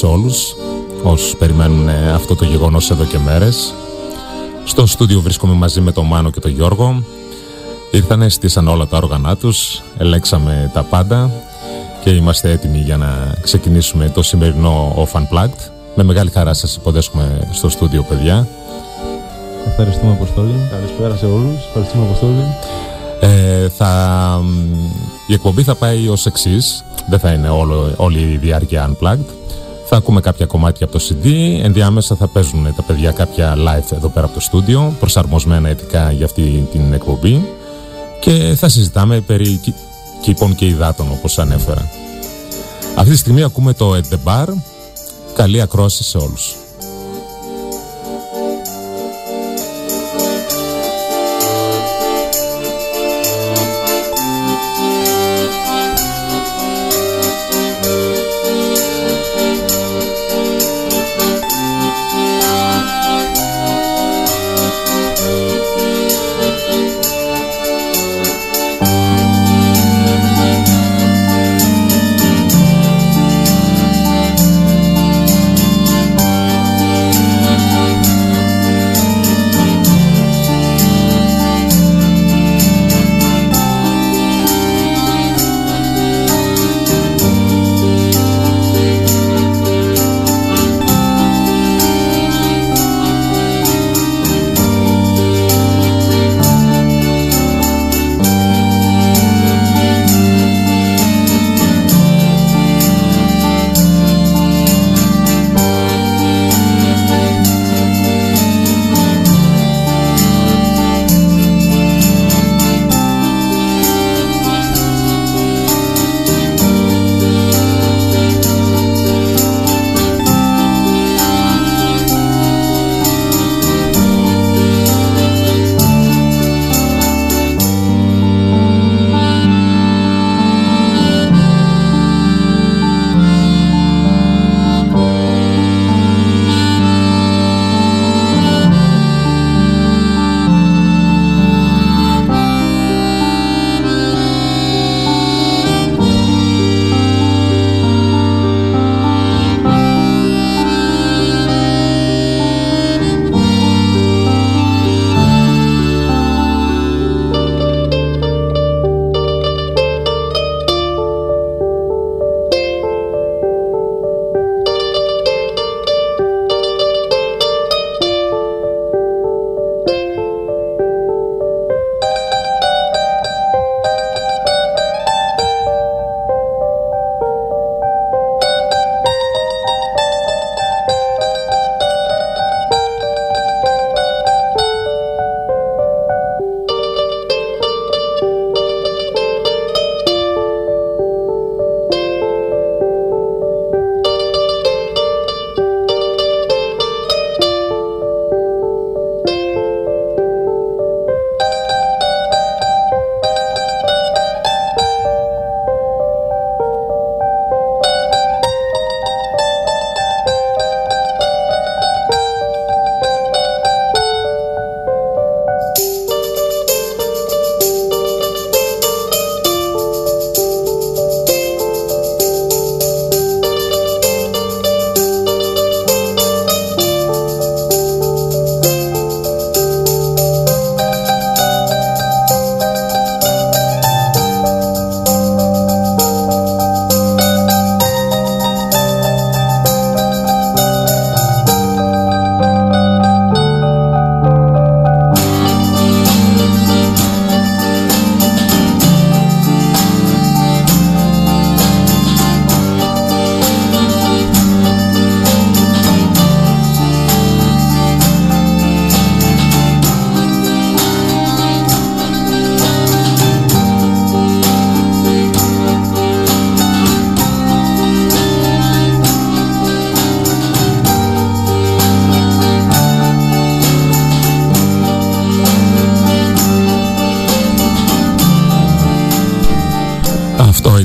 Καλησπέρα σε όλους όσους περιμένουν ε, αυτό το γεγονός εδώ και μέρες. Στο στούντιο βρίσκομαι μαζί με τον Μάνο και τον Γιώργο. Ήρθανε, στήσαν όλα τα όργανα τους, ελέξαμε τα πάντα και είμαστε έτοιμοι για να ξεκινήσουμε το σημερινό Off Unplugged. Με μεγάλη χαρά σας υποδέσουμε στο στούντιο, παιδιά. Ευχαριστούμε, Αποστόλη. Καλησπέρα σε όλους. Ευχαριστούμε, Αποστόλη. Ε, θα, η εκπομπή θα πάει ως εξής. Δεν θα είναι όλο, όλη η διάρκεια Unplugged. Θα ακούμε κάποια κομμάτια από το CD. Ενδιάμεσα θα παίζουν τα παιδιά κάποια live εδώ πέρα από το στούντιο, προσαρμοσμένα ειδικά για αυτή την εκπομπή. Και θα συζητάμε περί κήπων και υδάτων όπως ανέφερα. Αυτή τη στιγμή ακούμε το At The Bar. Καλή ακρόαση σε όλους.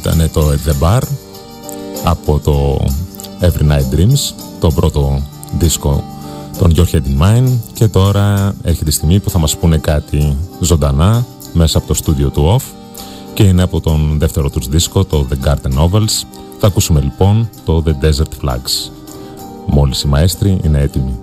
The Bar από το Every Night Dreams, το πρώτο δίσκο των Your Head in Mine και τώρα έρχεται η στιγμή που θα μας πούνε κάτι ζωντανά μέσα από το στούντιο του Off και είναι από τον δεύτερο τους δίσκο, το The Garden Novels. Θα ακούσουμε λοιπόν το The Desert Flags. Μόλις οι μαέστροι είναι έτοιμοι.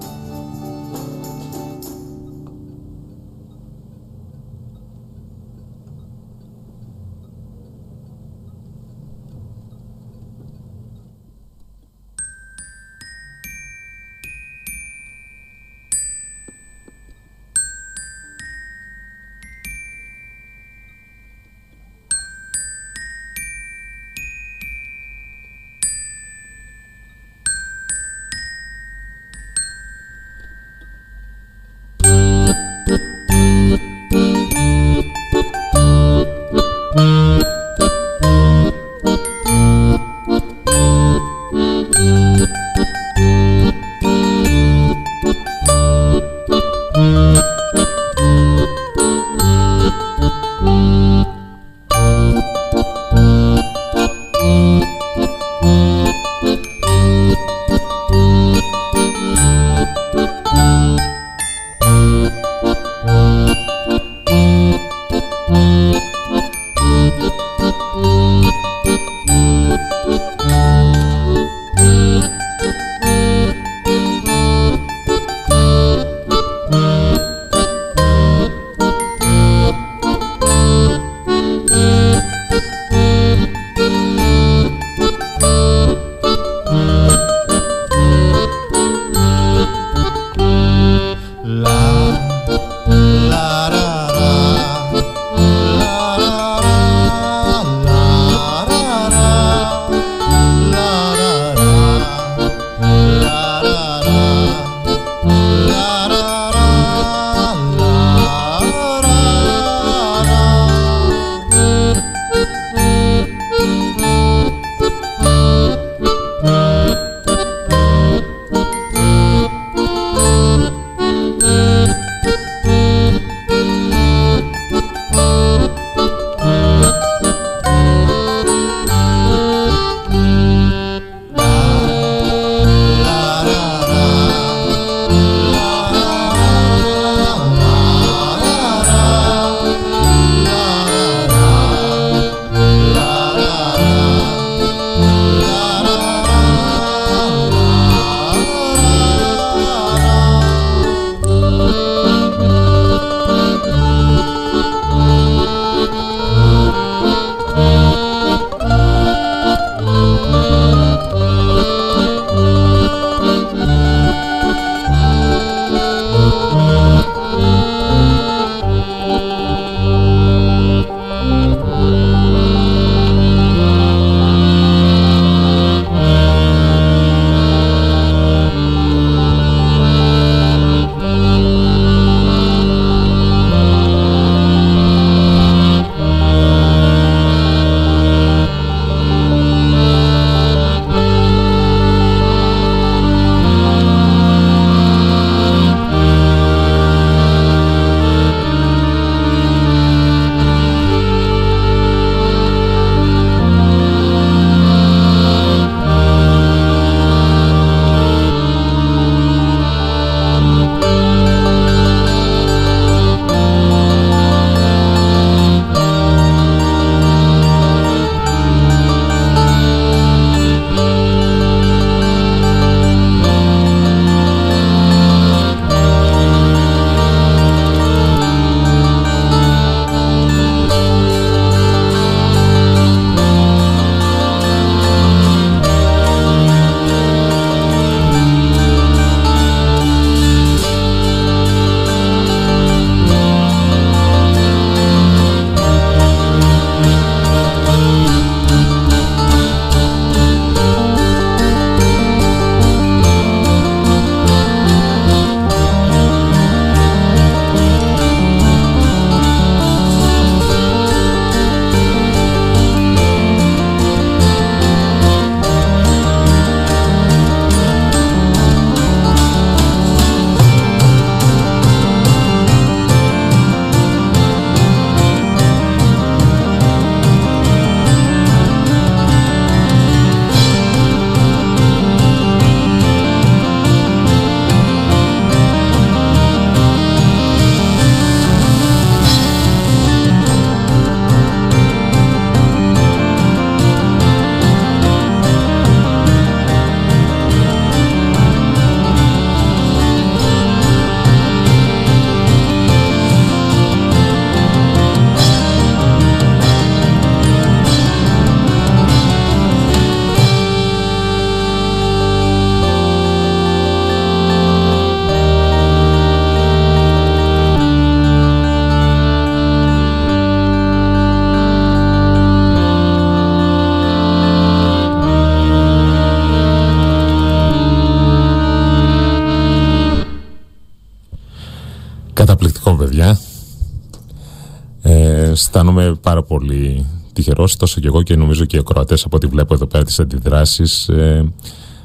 Αισθάνομαι πάρα πολύ τυχερός, τόσο και εγώ και νομίζω και οι ακροατές από ό,τι βλέπω εδώ πέρα τις αντιδράσεις ε,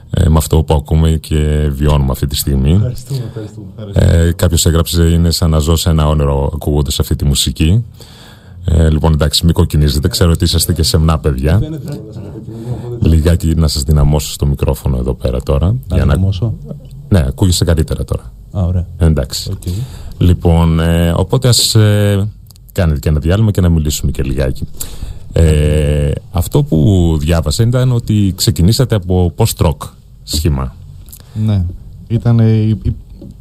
ε, με αυτό που ακούμε και βιώνουμε αυτή τη στιγμή. Ευχαριστούμε, ευχαριστούμε. Ε, Κάποιος έγραψε είναι σαν να ζω σε ένα όνειρο ακούγοντας αυτή τη μουσική. Ε, λοιπόν, εντάξει, μην κοκκινίζετε. Ξέρω ότι είσαστε και σεμνά παιδιά. Λιγάκι να σας δυναμώσω στο μικρόφωνο εδώ πέρα τώρα. Να δυναμώσω. Ναι, ακούγεσαι καλύτερα τώρα. Α, ωραία. Εντάξει. Okay. Λοιπόν, ε, οπότε ας ε, κάνετε και ένα διάλειμμα και να μιλήσουμε και λιγάκι. Ε, αυτό που διάβασα ήταν ότι ξεκινήσατε από post-rock σχήμα. Ναι. Ήταν η,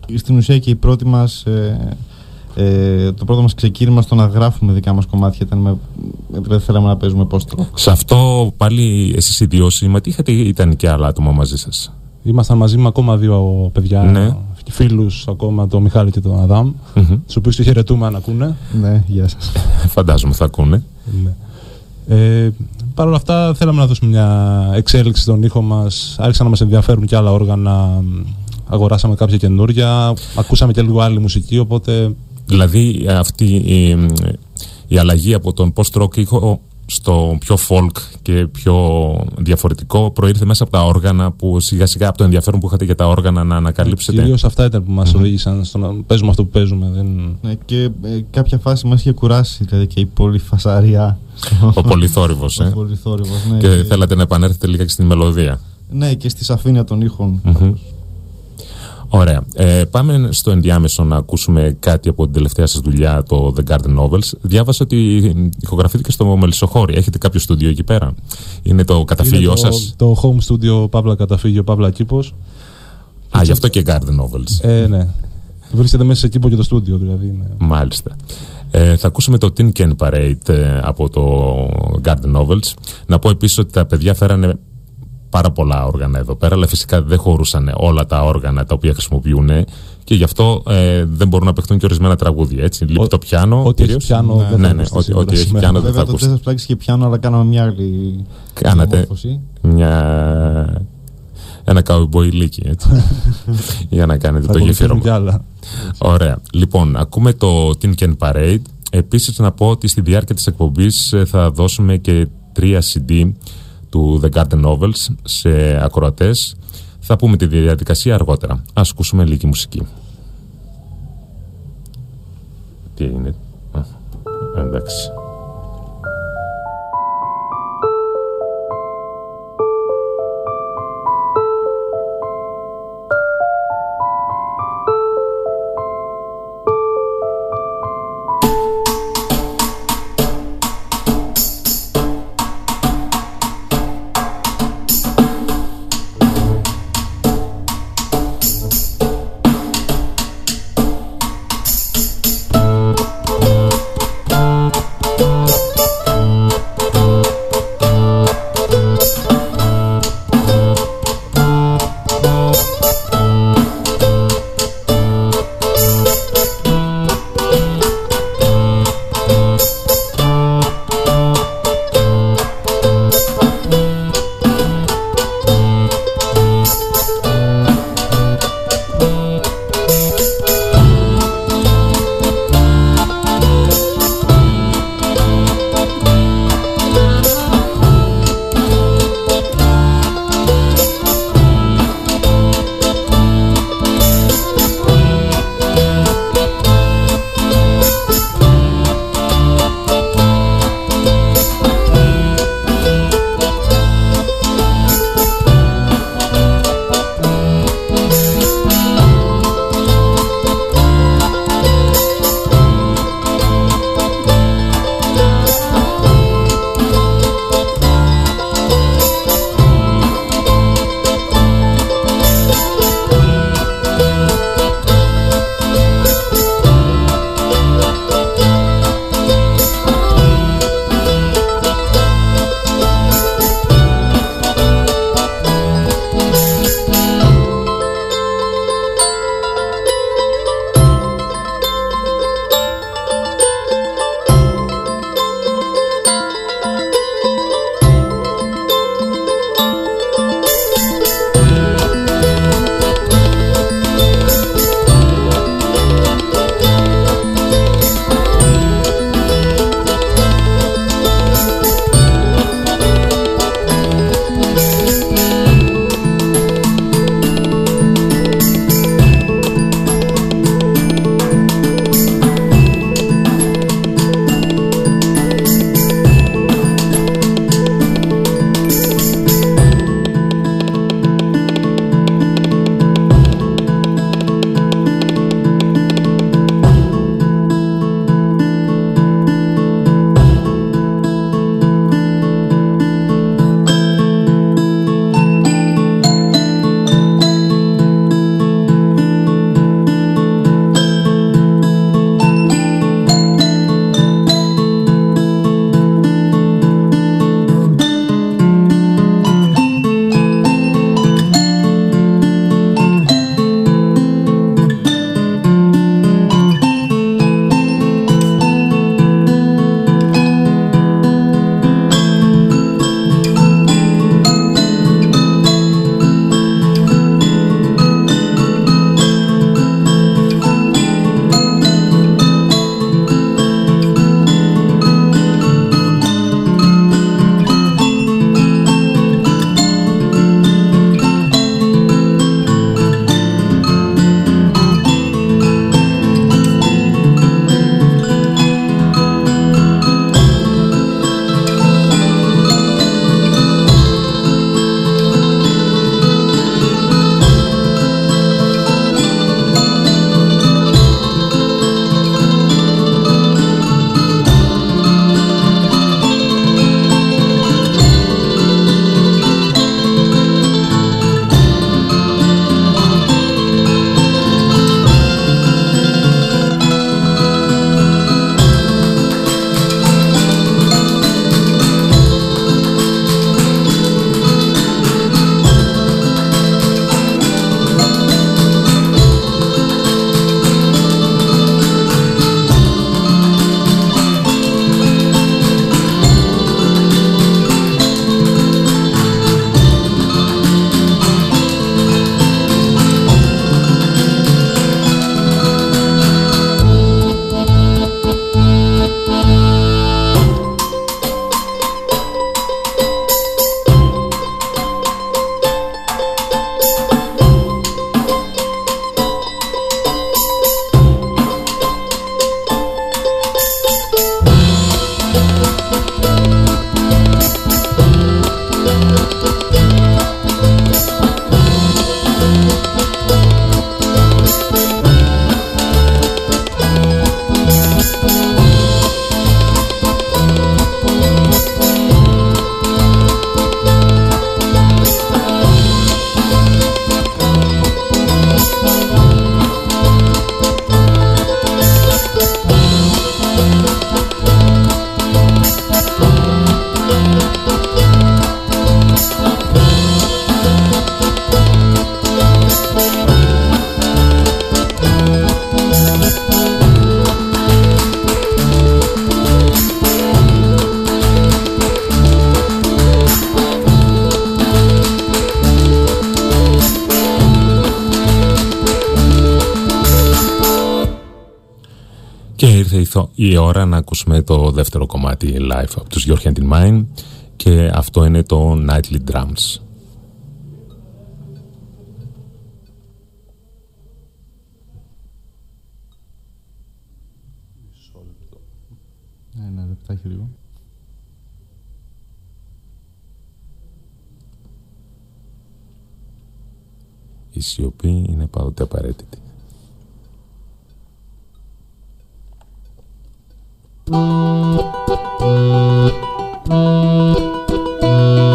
η, στην ουσία και η πρώτη μας... Ε, ε, το πρώτο μας ξεκίνημα στο να γράφουμε δικά μας κομμάτια ήταν με, δηλαδή θέλαμε να παίζουμε post-rock. Σε αυτό πάλι εσείς οι δύο συμμετείχατε ή ήταν και άλλα άτομα μαζί σας; Ήμασταν μαζί με ακόμα δύο παιδιά, Ναι. Φίλους ακόμα, τον Μιχάλη και τον Αδάμ, Μμμ. τους οποίους και χαιρετούμε αν ακούνε. Ναι, γεια σας. Φαντάζομαι θα ακούνε. Ναι. Ε, Παρ' όλα αυτά θέλαμε να δώσουμε μια εξέλιξη στον ήχο μας. Άρχισαν να μας ενδιαφέρουν και άλλα όργανα. Αγοράσαμε κάποια καινούρια. Ακούσαμε και λίγο άλλη μουσική, οπότε Δηλαδή αυτή η, η αλλαγή από τον post-rock ήχο στο πιο folk και πιο διαφορετικό προήρθε μέσα από τα όργανα που σιγά σιγά από το ενδιαφέρον που είχατε για τα όργανα να ανακαλύψετε. κυρίως αυτά ήταν που μας οδήγησαν στο να παίζουμε αυτό που παίζουμε. Δεν... Ναι, και ε, κάποια φάση μας είχε κουράσει δηλαδή και η πολυφασαρία. Ο πολυθόρυβος, Ο ε. πολυθόρυβος, ναι. Και θέλατε να επανέλθετε λίγα και στην μελωδία. Ναι, και στη σαφήνεια των ήχων. Μμμ. Ωραία. Ε, πάμε στο ενδιάμεσο να ακούσουμε κάτι από την τελευταία σας δουλειά, το The Garden Novels. Διάβασα ότι ηχογραφήθηκε στο Μελισσοχώρι. Έχετε κάποιο στούντιο εκεί πέρα; Είναι το καταφύγιο Είναι το, σας; το home studio Παύλα Καταφύγιο Παύλα Κήπος. Α, γι' αυτό και Garden Novels. Ε, ναι. Βρίσκεται μέσα σε κήπο και το στούντιο δηλαδή. Ναι. Μάλιστα. Ε, θα ακούσουμε το Tin Can Parade ε, από το Garden Novels. Να πω επίσης ότι τα παιδιά φέρανε πάρα πολλά όργανα εδώ πέρα, αλλά φυσικά δεν χωρούσαν όλα τα όργανα τα οποία χρησιμοποιούν και γι' αυτό ε, δεν μπορούν να παιχτούν και ορισμένα τραγούδια. Έτσι. Λείπει το πιάνο. Ό,τι έχει κυρίως. πιάνο Ναι, δεν θα ναι, ναι, ακουστεί ό,τι- σίγουρα ό,τι έχει σήμερα. πιάνο δεν Βέβαια θα το ακούσει. Τέσσερις Πλάκης και πιάνο, αλλά κάναμε μια άλλη Κάνατε διαμόρφωση. μια... ένα καουμπόιλίκι, έτσι. για να κάνετε Θα το ακολουθούν γεφύρωμα. κι άλλα. Ωραία. Λοιπόν, ακούμε το Tin Can Parade. Επίσης να πω ότι στη διάρκεια της εκπομπής ε, θα δώσουμε και τρία CD του The Garden Novels σε ακροατές. Θα πούμε τη διαδικασία αργότερα. Ας ακούσουμε λίγη μουσική. Τι έγινε. Α, εντάξει. Η ώρα να ακούσουμε το δεύτερο κομμάτι live από τους Your Hand in Mine και αυτό είναι το Nightly Drums. Ένα λεπτάκι λίγο. Η σιωπή είναι πάντοτε απαραίτητη. Εντάξει, έχω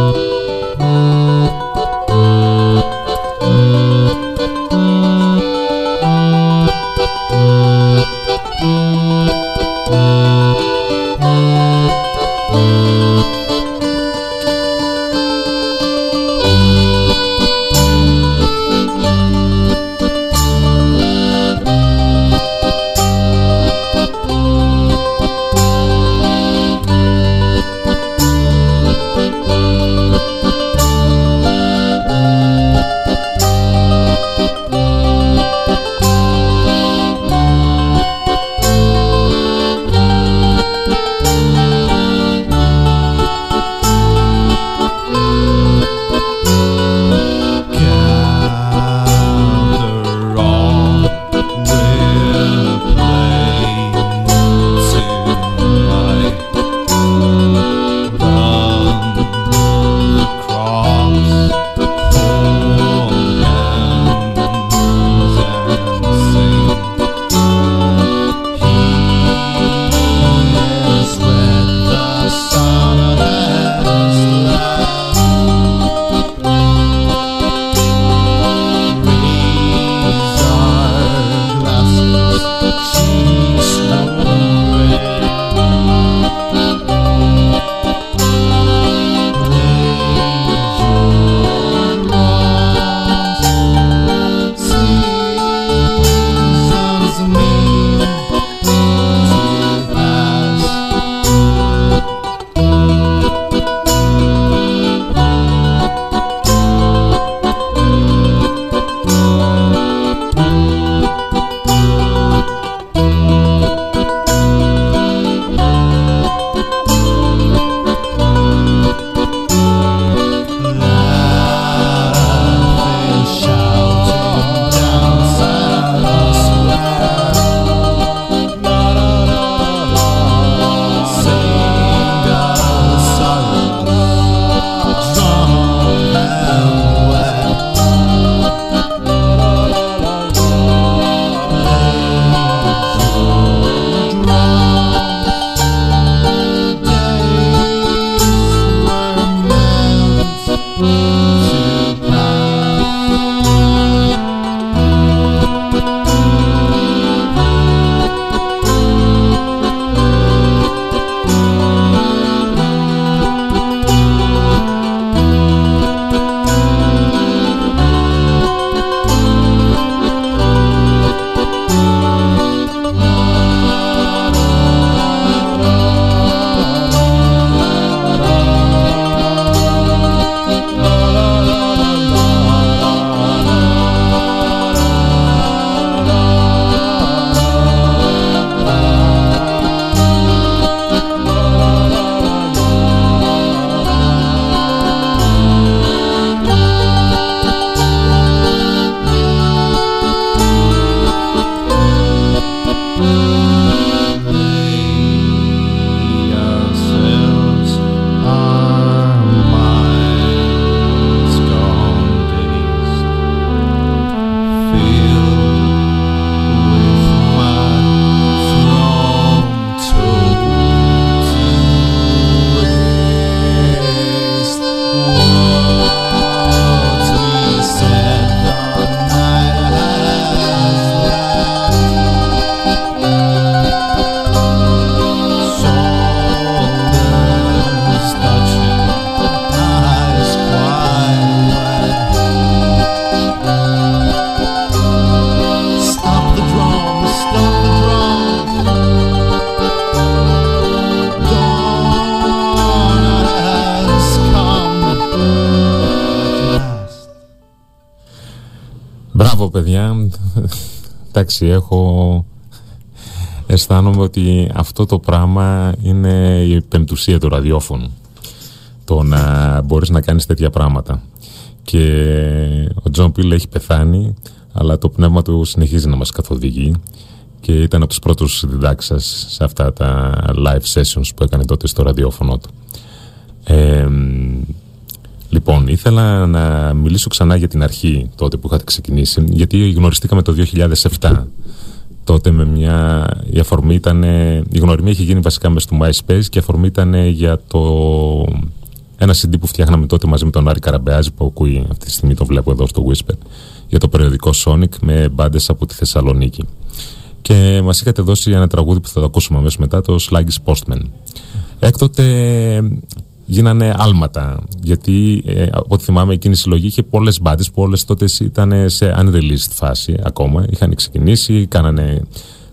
αισθάνομαι ότι αυτό το πράγμα είναι η πεμπτουσία του ραδιόφωνου. Το να μπορείς να κάνεις τέτοια πράγματα. Και ο Τζον Πιλ έχει πεθάνει, αλλά το πνεύμα του συνεχίζει να μας καθοδηγεί και ήταν από τους πρώτους διδάξας σε αυτά τα live sessions που έκανε τότε στο ραδιόφωνο του. Ε, λοιπόν, ήθελα να μιλήσω ξανά για την αρχή τότε που είχατε ξεκινήσει, γιατί γνωριστήκαμε το 2007 τότε με μια. Η αφορμή ήταν. Η γνωριμία είχε γίνει βασικά μέσα στο MySpace και η αφορμή ήταν για το. Ένα CD που φτιάχναμε τότε μαζί με τον Άρη Καραμπεάζη που ακούει αυτή τη στιγμή το βλέπω εδώ στο Whisper για το περιοδικό Sonic με μπάντες από τη Θεσσαλονίκη. Και μας είχατε δώσει ένα τραγούδι που θα το ακούσουμε αμέσως μετά, το Sluggish Postman. Έκτοτε γίνανε άλματα. Γιατί ε, από ό,τι θυμάμαι εκείνη η συλλογή είχε πολλές μπάντε που όλες τότε ήταν σε unreleased φάση ακόμα. Είχαν ξεκινήσει, κάνανε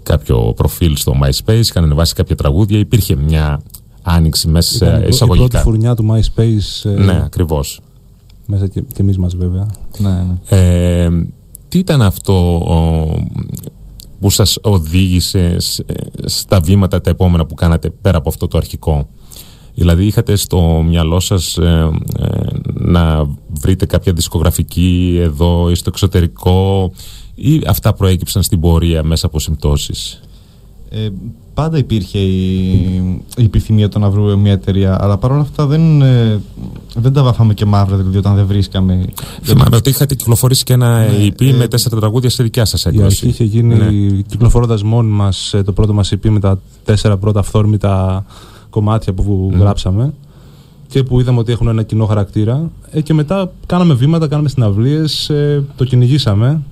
κάποιο προφίλ στο MySpace, είχαν ανεβάσει κάποια τραγούδια. Υπήρχε μια άνοιξη μέσα σε εισαγωγικά. Η πρώτη φουρνιά του MySpace. Ε, ναι, ακριβώς. Μέσα και, και εμείς μας βέβαια. Ναι, ναι. Ε, τι ήταν αυτό που σας οδήγησε στα βήματα τα επόμενα που κάνατε πέρα από αυτό το αρχικό; Δηλαδή είχατε στο μυαλό σας ε, ε, να βρείτε κάποια δισκογραφική εδώ ή στο εξωτερικό ή αυτά προέκυψαν στην πορεία μέσα από συμπτώσεις; Ε, πάντα υπήρχε η, η επιθυμία το να βρούμε μια εταιρεία, αλλά παρόλα αυτά δεν, ε, δεν τα βάφαμε και μαύρα δηλαδή όταν δεν βρίσκαμε. Θυμάμαι ότι είχατε κυκλοφορήσει και ένα ναι, EP ε, με τέσσερα τραγούδια σε δικιά σας έκδοση. Η αρχή είχε γίνει ναι. κυκλοφορώντας μόνοι μας το πρώτο μας EP με τα τέσσερα πρώτα αυθόρμητα κομμάτια που mm. γράψαμε και που είδαμε ότι έχουν ένα κοινό χαρακτήρα. Ε, και μετά κάναμε βήματα, κάναμε συναυλίες, ε, το κυνηγήσαμε.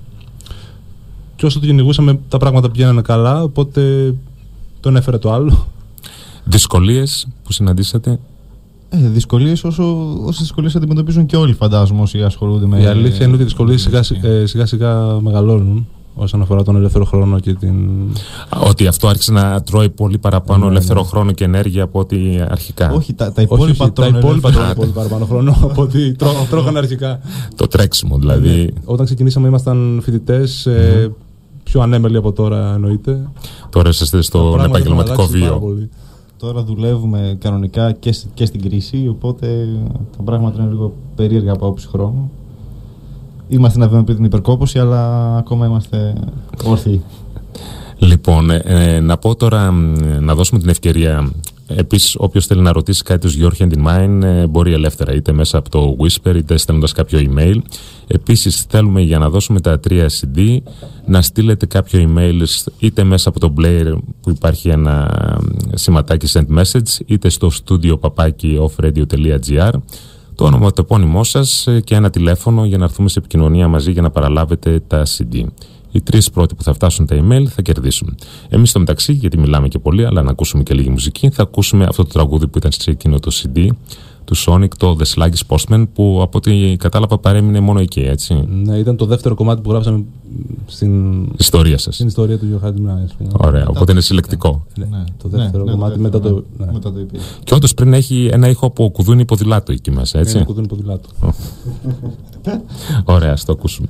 Και όσο το κυνηγούσαμε, τα πράγματα πηγαίνανε καλά, οπότε τον έφερε το άλλο. Δυσκολίες που συναντήσατε; Ε, δυσκολίες όσο όσε δυσκολίες αντιμετωπίζουν και όλοι, φαντάζομαι, όσοι ασχολούνται με. Η αλήθεια είναι ότι οι δυσκολίες σιγά, ε, σιγά σιγά μεγαλώνουν όσον αφορά τον ελεύθερο χρόνο και την. Ότι αυτό άρχισε να τρώει πολύ παραπάνω ναι, ελεύθερο ναι. χρόνο και ενέργεια από ό,τι αρχικά. Όχι, τα, τα υπόλοιπα Όχι, τα υπόλοιπα τρώει πολύ παραπάνω χρόνο από ό,τι τρώγαν αρχικά. Το τρέξιμο δηλαδή. Ναι. Όταν ξεκινήσαμε ήμασταν φοιτητές. Ε, πιο ανέμελοι από τώρα εννοείται. Τώρα είστε στον επαγγελματικό βίο. Τώρα δουλεύουμε κανονικά και, και στην κρίση, οπότε τα πράγματα είναι λίγο περίεργα από άποψη χρόνου. Είμαστε να δούμε την υπερκόπωση, αλλά ακόμα είμαστε όρθιοι. Λοιπόν, ε, ε, να πω τώρα, να δώσουμε την ευκαιρία. Επίσης, όποιος θέλει να ρωτήσει κάτι του Your Hand in Mine, μπορεί ελεύθερα, είτε μέσα από το Whisper, είτε στέλνοντας κάποιο email. Επίσης, θέλουμε για να δώσουμε τα τρία CD να στείλετε κάποιο email είτε μέσα από το Blair που υπάρχει ένα σηματάκι send message, είτε στο studio papaki offradio.gr το όνομα, το επώνυμό σας ε, και ένα τηλέφωνο για να έρθουμε σε επικοινωνία μαζί για να παραλάβετε τα CD. Οι τρεις πρώτοι που θα φτάσουν τα email θα κερδίσουν. Εμείς στο μεταξύ, γιατί μιλάμε και πολύ, αλλά να ακούσουμε και λίγη μουσική, θα ακούσουμε αυτό το τραγούδι που ήταν σε εκείνο το CD του Sonic, το The Sluggish Postman, που από ό,τι κατάλαβα παρέμεινε μόνο εκεί, έτσι. Ναι, ήταν το δεύτερο κομμάτι που γράψαμε στην ιστορία σας. Στην ιστορία του Γιωχάντη Μράι. Ωραία, οπότε είναι συλλεκτικό. Ναι, ναι, το δεύτερο ναι, κομμάτι μετά, το, ναι. μετά το EP. Και όντως πριν έχει ένα ήχο από κουδούνι ποδηλάτου εκεί μέσα, έτσι. Είναι κουδούνι ποδηλάτου. Ωραία, ας το ακούσουμε.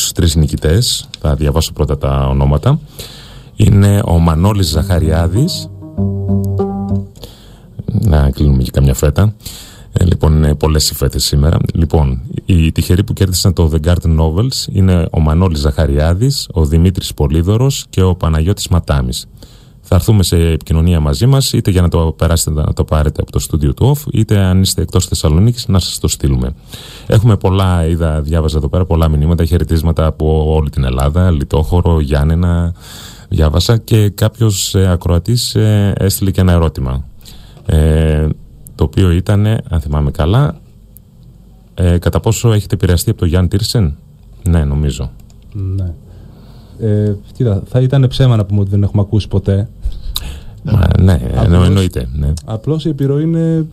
Τους τρεις νικητές, θα διαβάσω πρώτα τα ονόματα. Είναι ο Μανώλης Ζαχαριάδης, να κλείνουμε και καμιά φέτα. Ε, λοιπόν, είναι πολλές οι φέτες σήμερα. Λοιπόν, οι τυχεροί που κέρδισαν το The Garden Novels είναι ο Μανώλης Ζαχαριάδης, ο Δημήτρης Πολύδωρος και ο Παναγιώτης Ματάμης. Θα έρθουμε σε επικοινωνία μαζί μας, είτε για να το περάσετε να το πάρετε από το στούντιο του OFF, είτε αν είστε εκτός Θεσσαλονίκης να σας το στείλουμε. Έχουμε πολλά, είδα, διάβαζα εδώ πέρα πολλά μηνύματα, χαιρετίσματα από όλη την Ελλάδα, Λιτόχωρο, Γιάννενα, διάβασα και κάποιος ε, ακροατής ε, έστειλε και ένα ερώτημα. Ε, το οποίο ήταν, αν θυμάμαι καλά, ε, κατά πόσο έχετε επηρεαστεί από τον Γιάννη Τίρσεν. Ναι, νομίζω. Ναι. Ε, κοίτα, θα ήταν ψέμα να πούμε ότι δεν έχουμε ακούσει ποτέ. Μα, ναι, απλώς, εννοείται. Ναι. Απλώς η επιρροή είναι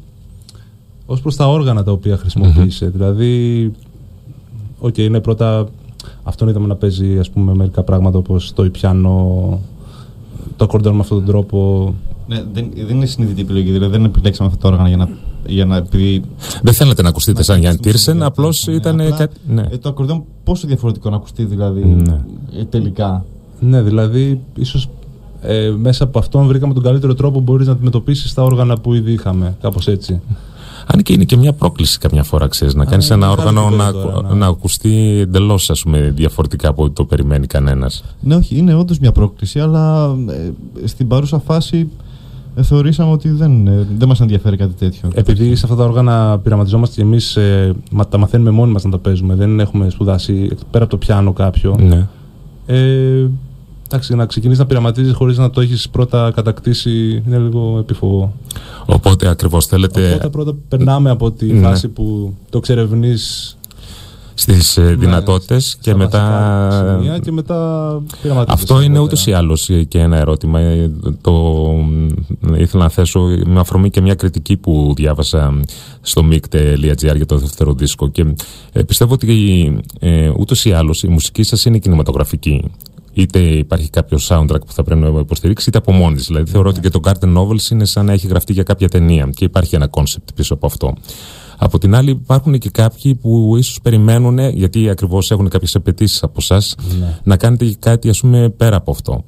ως προς τα όργανα τα οποία χρησιμοποίησε. Δηλαδή, OK, okay, είναι πρώτα... Αυτόν είδαμε να παίζει ας πούμε, μερικά πράγματα όπως το πιάνο, το ακορντεόν με αυτόν τον τρόπο. Ναι, δεν, δεν είναι συνειδητή επιλογή, δηλαδή δεν επιλέξαμε αυτά τα όργανα για να για να, επειδή... Δεν θέλετε να ακουστείτε σαν Γιαν Τίρσεν, απλώς ήταν κάτι. Ναι. Ε, το ακορντεόν πόσο διαφορετικό να ακουστεί δηλαδή ναι. ε, τελικά. Ναι, δηλαδή ίσως ε, μέσα από αυτόν βρήκαμε τον καλύτερο τρόπο που μπορείς να αντιμετωπίσεις τα όργανα που ήδη είχαμε. Κάπως έτσι. Αν και είναι και μια πρόκληση καμιά φορά, ξέρεις, να κάνεις ένα όργανο να, ναι. να ακουστεί εντελώς διαφορετικά από ό,τι το περιμένει κανένας. Ναι, όχι, είναι όντως μια πρόκληση, αλλά ε, στην παρούσα φάση ε, θεωρήσαμε ότι δεν, ε, δεν μας ενδιαφέρει κάτι τέτοιο. Επειδή σε αυτά τα όργανα πειραματιζόμαστε και εμείς, ε, τα μαθαίνουμε μόνοι μας να τα παίζουμε. Δεν έχουμε σπουδάσει πέρα από το πιάνο κάποιο. Ναι. Ε, εντάξει, να ξεκινήσεις να πειραματίζεις χωρίς να το έχεις πρώτα κατακτήσει είναι λίγο επίφοβο. Οπότε ακριβώς θέλετε. Οπότε πρώτα περνάμε από τη ναι. φάση που το εξερευνείς στις ναι, δυνατότητες και μετά... και μετά Αυτό είναι ούτως ή άλλως και ένα ερώτημα. Ε, το ήθελα να θέσω με αφορμή και μια κριτική που διάβασα στο mic.gr για το δεύτερο δίσκο και ε, πιστεύω ότι ε, ούτως ή άλλως η μουσική σας είναι κινηματογραφική είτε υπάρχει κάποιο soundtrack που θα πρέπει να υποστηρίξει, είτε από μόνη της. Δηλαδή, θεωρώ ότι και το Garden Novels είναι σαν να έχει γραφτεί για κάποια ταινία και υπάρχει ένα concept πίσω από αυτό. Από την άλλη, υπάρχουν και κάποιοι που ίσως περιμένουν, γιατί ακριβώς έχουν κάποιες απαιτήσεις από εσά, ναι. να κάνετε κάτι ας πούμε, πέρα από αυτό.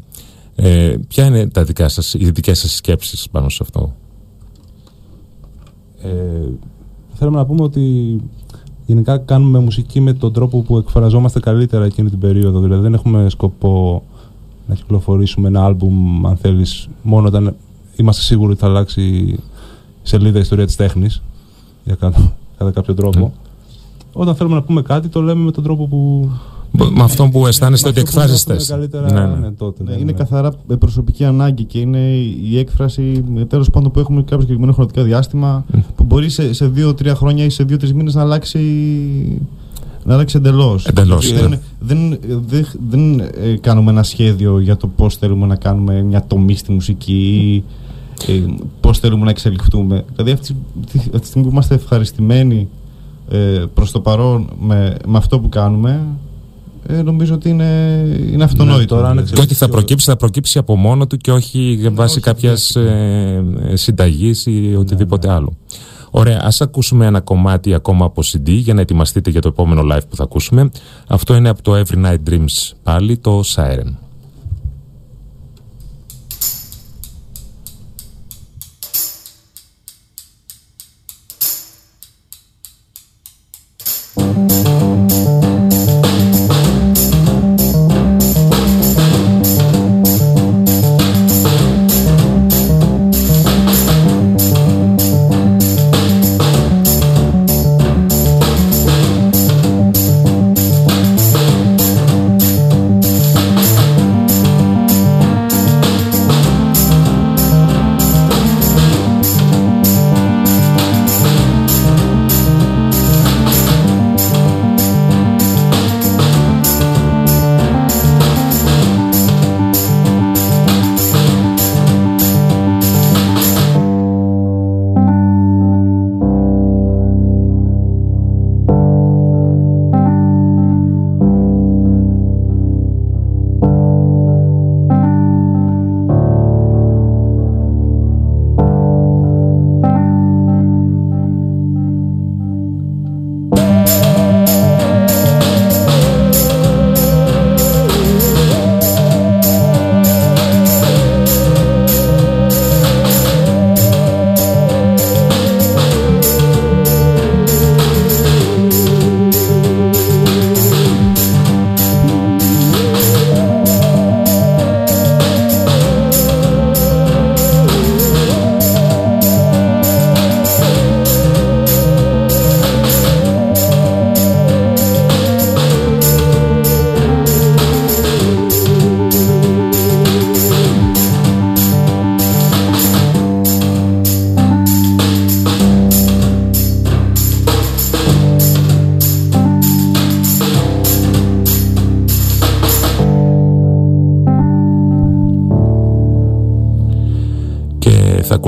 Ε, ποια είναι τα δικά σας, οι δικές σας σκέψεις πάνω σε αυτό, ε, Θέλουμε να πούμε ότι γενικά κάνουμε μουσική με τον τρόπο που εκφραζόμαστε καλύτερα εκείνη την περίοδο. Δηλαδή, δεν έχουμε σκοπό να κυκλοφορήσουμε ένα άλμπουμ, αν θέλεις, μόνο όταν είμαστε σίγουροι ότι θα αλλάξει η σελίδα ιστορία της τέχνης για κατά, κατά κάποιο τρόπο. Όταν θέλουμε να πούμε κάτι, το λέμε με τον τρόπο που. Με αυτό που αισθάνεστε ότι εκφράζεστε. Καλύτερα, ναι, ναι. ναι, τότε, ναι, είναι καθαρά προσωπική ανάγκη και είναι η έκφραση τέλος πάντων που έχουμε κάποιο συγκεκριμένο χρονικό διάστημα που μπορεί σε, σε δύο-τρία χρόνια ή σε δύο-τρεις μήνες να αλλάξει να αλλάξει εντελώς. Εντελώς. Δεν, δεν, δεν, δεν ε, κάνουμε ένα σχέδιο για το πώς θέλουμε να κάνουμε μια τομή στη μουσική ε, πώς θέλουμε να εξελιχθούμε. Δηλαδή, αυτή, αυτή τη στιγμή που είμαστε ευχαριστημένοι ε, προς το παρόν με, με αυτό που κάνουμε, ε, νομίζω ότι είναι, είναι αυτονόητο. Ναι, τώρα, δηλαδή, και ότι θα προκύψει, θα προκύψει από μόνο του και όχι βάσει κάποιας ε, ε, συνταγής ή οτιδήποτε άλλο. Ωραία, ας ακούσουμε ένα κομμάτι ακόμα από CD για να ετοιμαστείτε για το επόμενο live που θα ακούσουμε. Αυτό είναι από το Every Night Dreams πάλι, το Siren.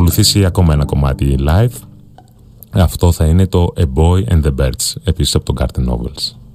Ακολουθήσει ακόμα ένα κομμάτι live. Αυτό θα είναι το A Boy and the Birds, επίσης από το Garden Novels.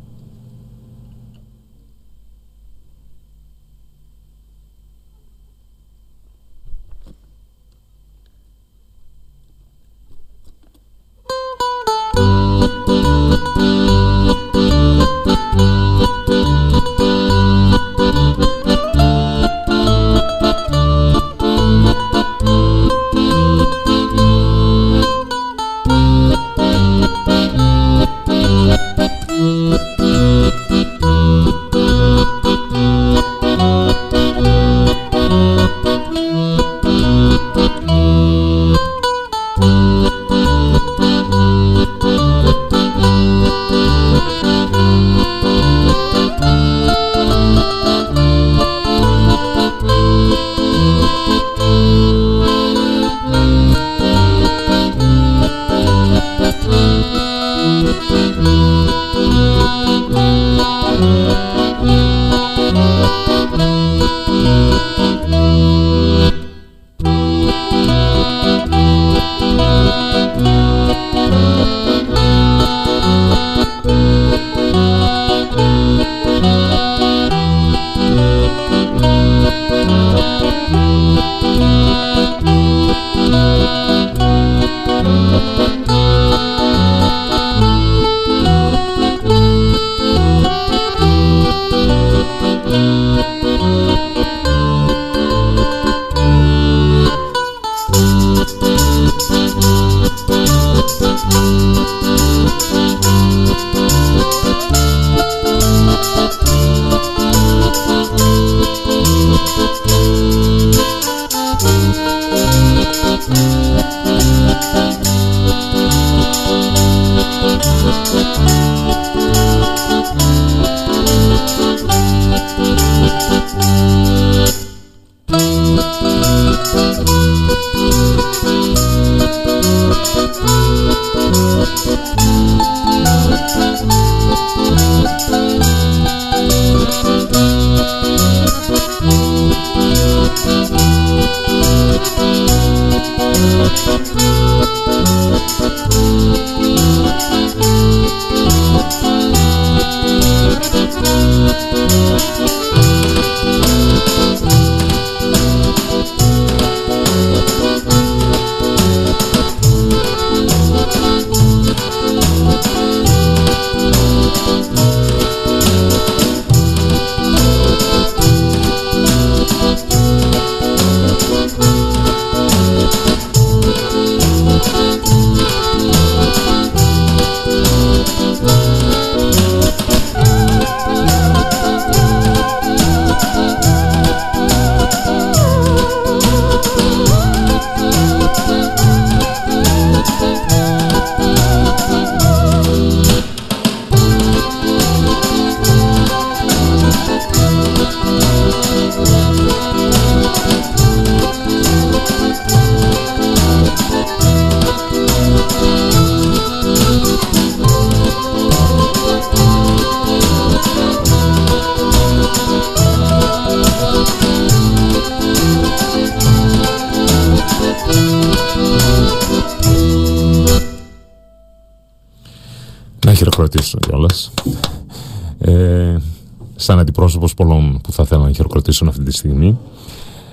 Σαν αντιπρόσωπος πολλών που θα θέλω να χειροκροτήσουν αυτή τη στιγμή.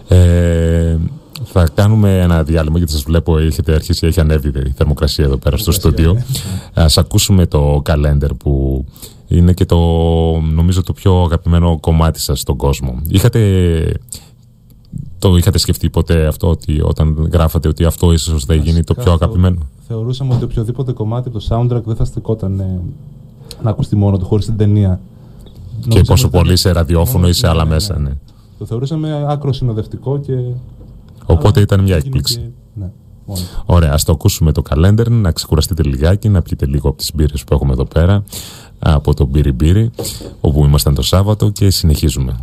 Ε, θα κάνουμε ένα διάλειμμα γιατί σας βλέπω έχετε αρχίσει, έχει ανέβει η θερμοκρασία εδώ πέρα στο στούντιο. Ναι. Ας ακούσουμε το καλέντερ που είναι και το νομίζω το πιο αγαπημένο κομμάτι σας στον κόσμο. Είχατε, το είχατε σκεφτεί ποτέ αυτό ότι όταν γράφατε ότι αυτό ίσως θα γίνει το πιο αγαπημένο; θεωρούσαμε ότι οποιοδήποτε κομμάτι από το soundtrack δεν θα στεκόταν ε, να ακουστεί μόνο του χωρίς την ταινία. Και πόσο πολύ σε ραδιόφωνο ή σε άλλα ναι, μέσα, ναι. ναι. Το θεωρούσαμε άκρο συνοδευτικό και. Οπότε ήταν μια έκπληξη. Και... Ναι, μόνος. Ωραία, ας το ακούσουμε το καλέντερ, να ξεκουραστείτε λιγάκι, να πιείτε λίγο από τις μπύρες που έχουμε εδώ πέρα, από το Μπύρι Μπύρι, όπου ήμασταν το Σάββατο και συνεχίζουμε.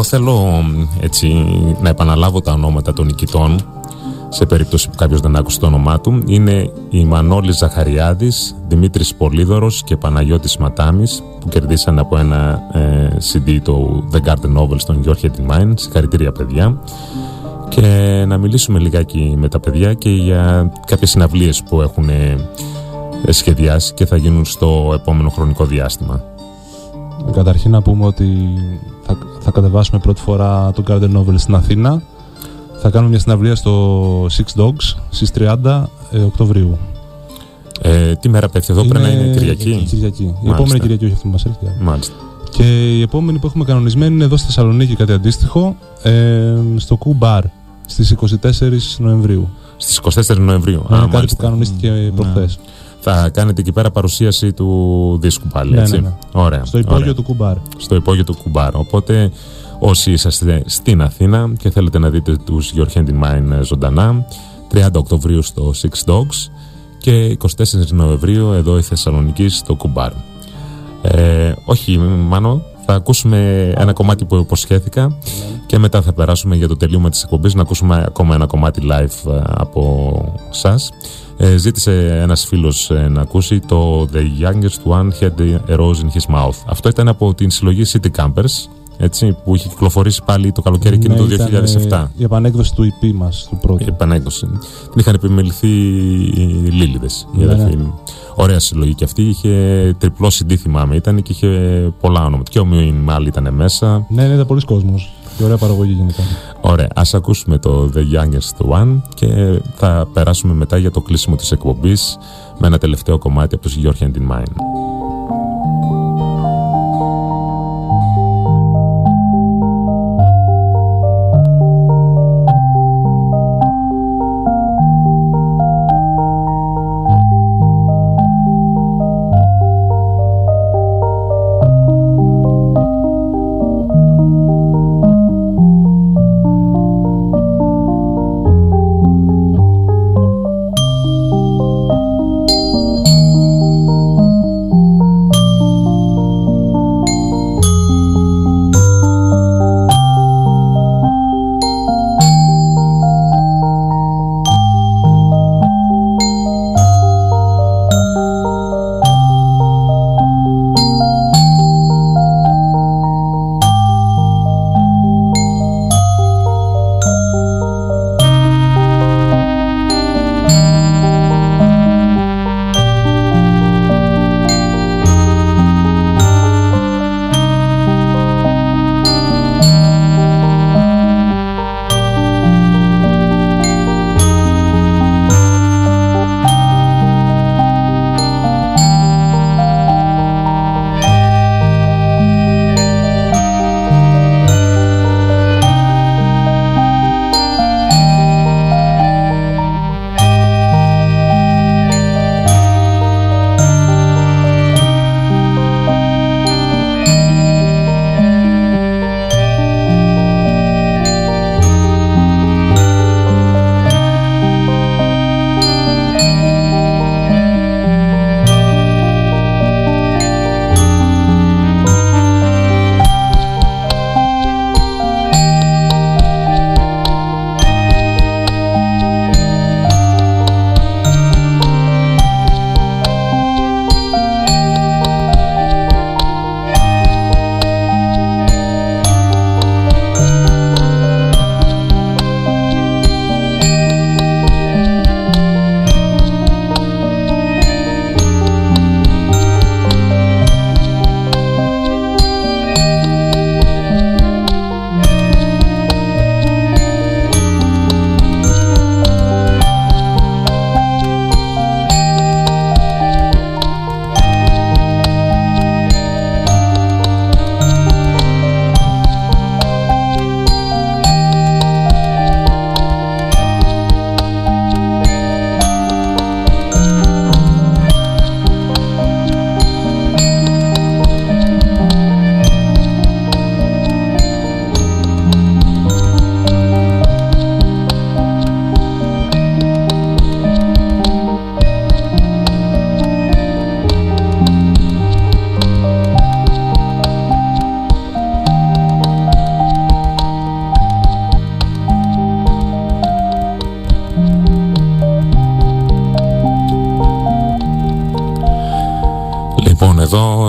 Εγώ θέλω έτσι να επαναλάβω τα ονόματα των νικητών σε περίπτωση που κάποιος δεν άκουσε το όνομά του. Είναι η Μανώλη Ζαχαριάδης, Δημήτρης Πολύδωρος και Παναγιώτης Ματάμης που κερδίσαν από ένα ε, CD το The Garden Novel στον Your Head Mine. Συγχαρητήρια παιδιά. Και να μιλήσουμε λιγάκι με τα παιδιά και για κάποιες συναυλίες που έχουν ε, σχεδιάσει και θα γίνουν στο επόμενο χρονικό διάστημα. Καταρχήν να πούμε ότι θα, θα κατεβάσουμε πρώτη φορά το Garden Novel στην Αθήνα. Θα κάνουμε μια συναυλία στο Six Dogs στις 30 ε, Οκτωβρίου. Ε, τι μέρα πέφτει εδώ, πρέπει να είναι Κυριακή. Κυριακή. Η επόμενη Κυριακή, όχι αυτή που μας έρχεται. Μάλιστα. Και η επόμενη που έχουμε κανονισμένη είναι εδώ στη Θεσσαλονίκη κάτι αντίστοιχο, ε, στο Q στις 24 Νοεμβρίου. Στις 24 Νοεμβρίου. Είναι κάτι που κανονίστηκε mm, προχθές. Ναι. Θα κάνετε εκεί πέρα παρουσίαση του δίσκου πάλι, ναι, έτσι; Ναι, ναι. Ωραία. Στο υπόγειο ωραία. του Κουμπάρ. Στο υπόγειο του Κουμπάρ. Οπότε όσοι είσαστε στην Αθήνα και θέλετε να δείτε τους Your Hand in Mine ζωντανά, 30 Οκτωβρίου στο Six Dogs και 24 Νοεμβρίου εδώ η Θεσσαλονίκη στο Κουμπάρ. Ε, όχι, Μάνο, θα ακούσουμε ένα κομμάτι που υποσχέθηκα και μετά θα περάσουμε για το τελείωμα της εκπομπής να ακούσουμε ακόμα ένα κομμάτι live ε, από σας. Ε, ζήτησε ένας φίλος ε, να ακούσει το The Youngest One Had a Rose in His Mouth. Αυτό ήταν από την συλλογή City Campers έτσι, που είχε κυκλοφορήσει πάλι το καλοκαίρι εκείνο ναι, το 2007. Η επανέκδοση του EP μας, του πρώτου. Η επανέκδοση. Την είχαν επιμεληθεί οι Λίλιδες. Ναι, ναι. Ωραία συλλογή και αυτή. Είχε τριπλό CD θυμάμαι ήταν και είχε πολλά ονόματα. Και ο Μιουίν Μάλι ήταν μέσα. Ναι, ναι, ήταν πολλοί κόσμος. Και ωραία παραγωγή γενικά. Ωραία. Ας ακούσουμε το The Youngest One και θα περάσουμε μετά για το κλείσιμο της εκπομπής με ένα τελευταίο κομμάτι από το Your Hand in Mine.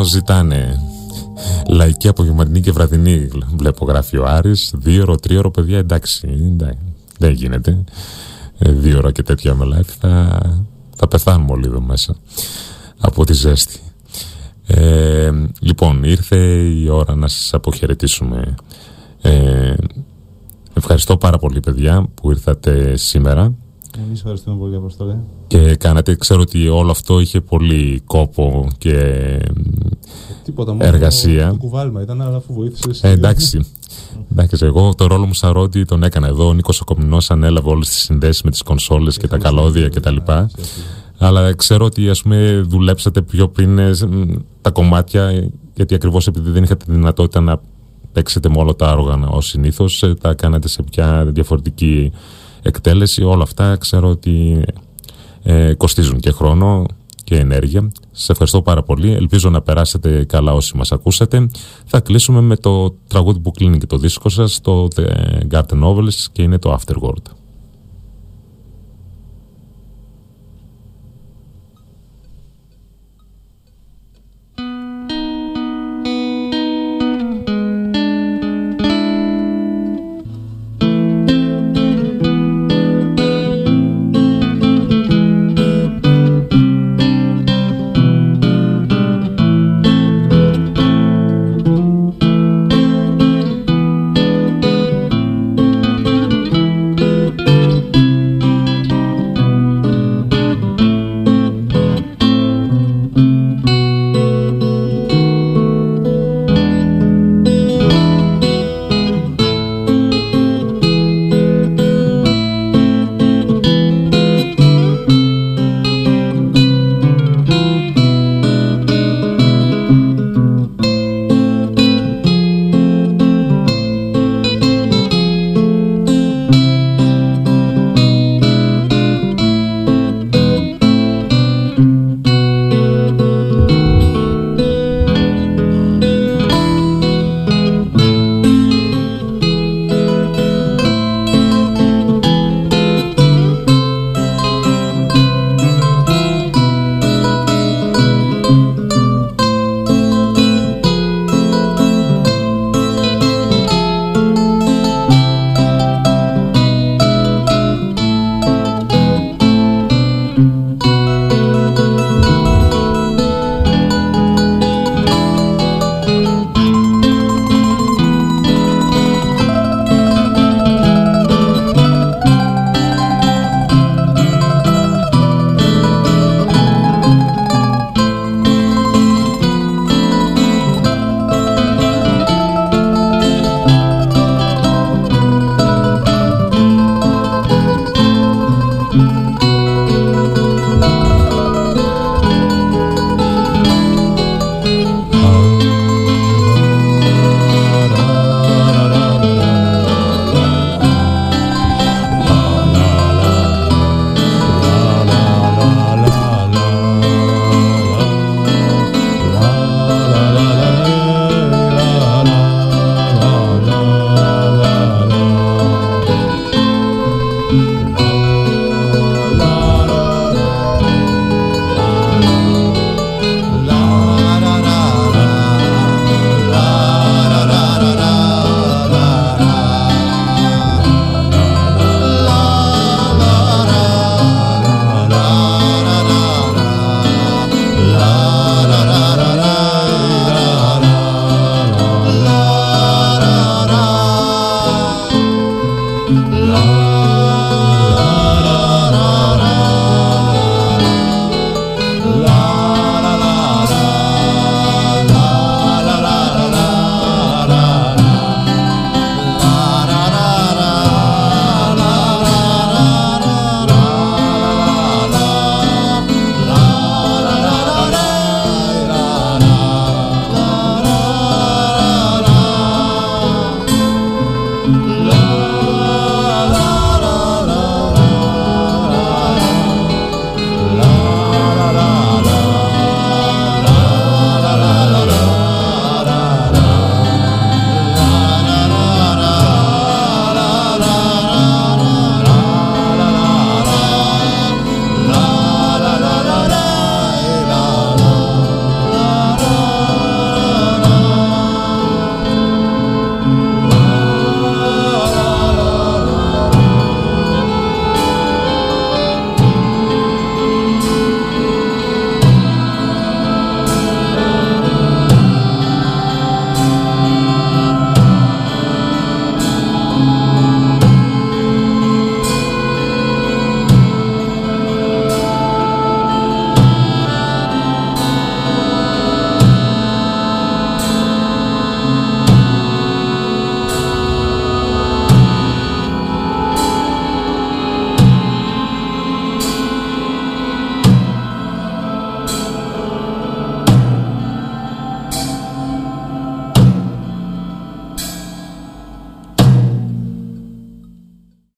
Εδώ ζητάνε λαϊκή απογευματινή και βραδινή. Βλέπω γράφει ο Άρης. Δύο ώρο, τρίωρο, παιδιά, εντάξει. δεν γίνεται. Ε, δύο ώρα και τέτοια με live θα, θα πεθάνουμε όλοι εδώ μέσα από τη ζέστη. Ε, λοιπόν, ήρθε η ώρα να σας αποχαιρετήσουμε. Ε, ευχαριστώ πάρα πολύ παιδιά που ήρθατε σήμερα. Εμείς ευχαριστούμε πολύ Αποστολέ. Και κάνατε, ξέρω ότι όλο αυτό είχε πολύ κόπο και Τίποτα, εργασία. Το κουβάλιμα ήταν, αλλά αφού βοήθησες. Ε, εντάξει. εντάξει. Εγώ το ρόλο μου σαν ρότι τον έκανα εδώ. Ο Νίκος Οκομινό ανέλαβε όλες τις συνδέσεις με τις κονσόλες και τα καλώδια κτλ. Αλλά ξέρω ότι ας πούμε δουλέψατε πιο πριν ε, τα κομμάτια γιατί ακριβώς επειδή δεν είχατε τη δυνατότητα να παίξετε με όλα τα όργανα ως συνήθως ε, τα κάνατε σε πια διαφορετική εκτέλεση όλα αυτά ξέρω ότι ε, κοστίζουν και χρόνο και ενέργεια. Σας ευχαριστώ πάρα πολύ. Ελπίζω να περάσετε καλά όσοι μας ακούσατε. Θα κλείσουμε με το τραγούδι που κλείνει και το δίσκο σας, το The Garden Novels και είναι το Afterword.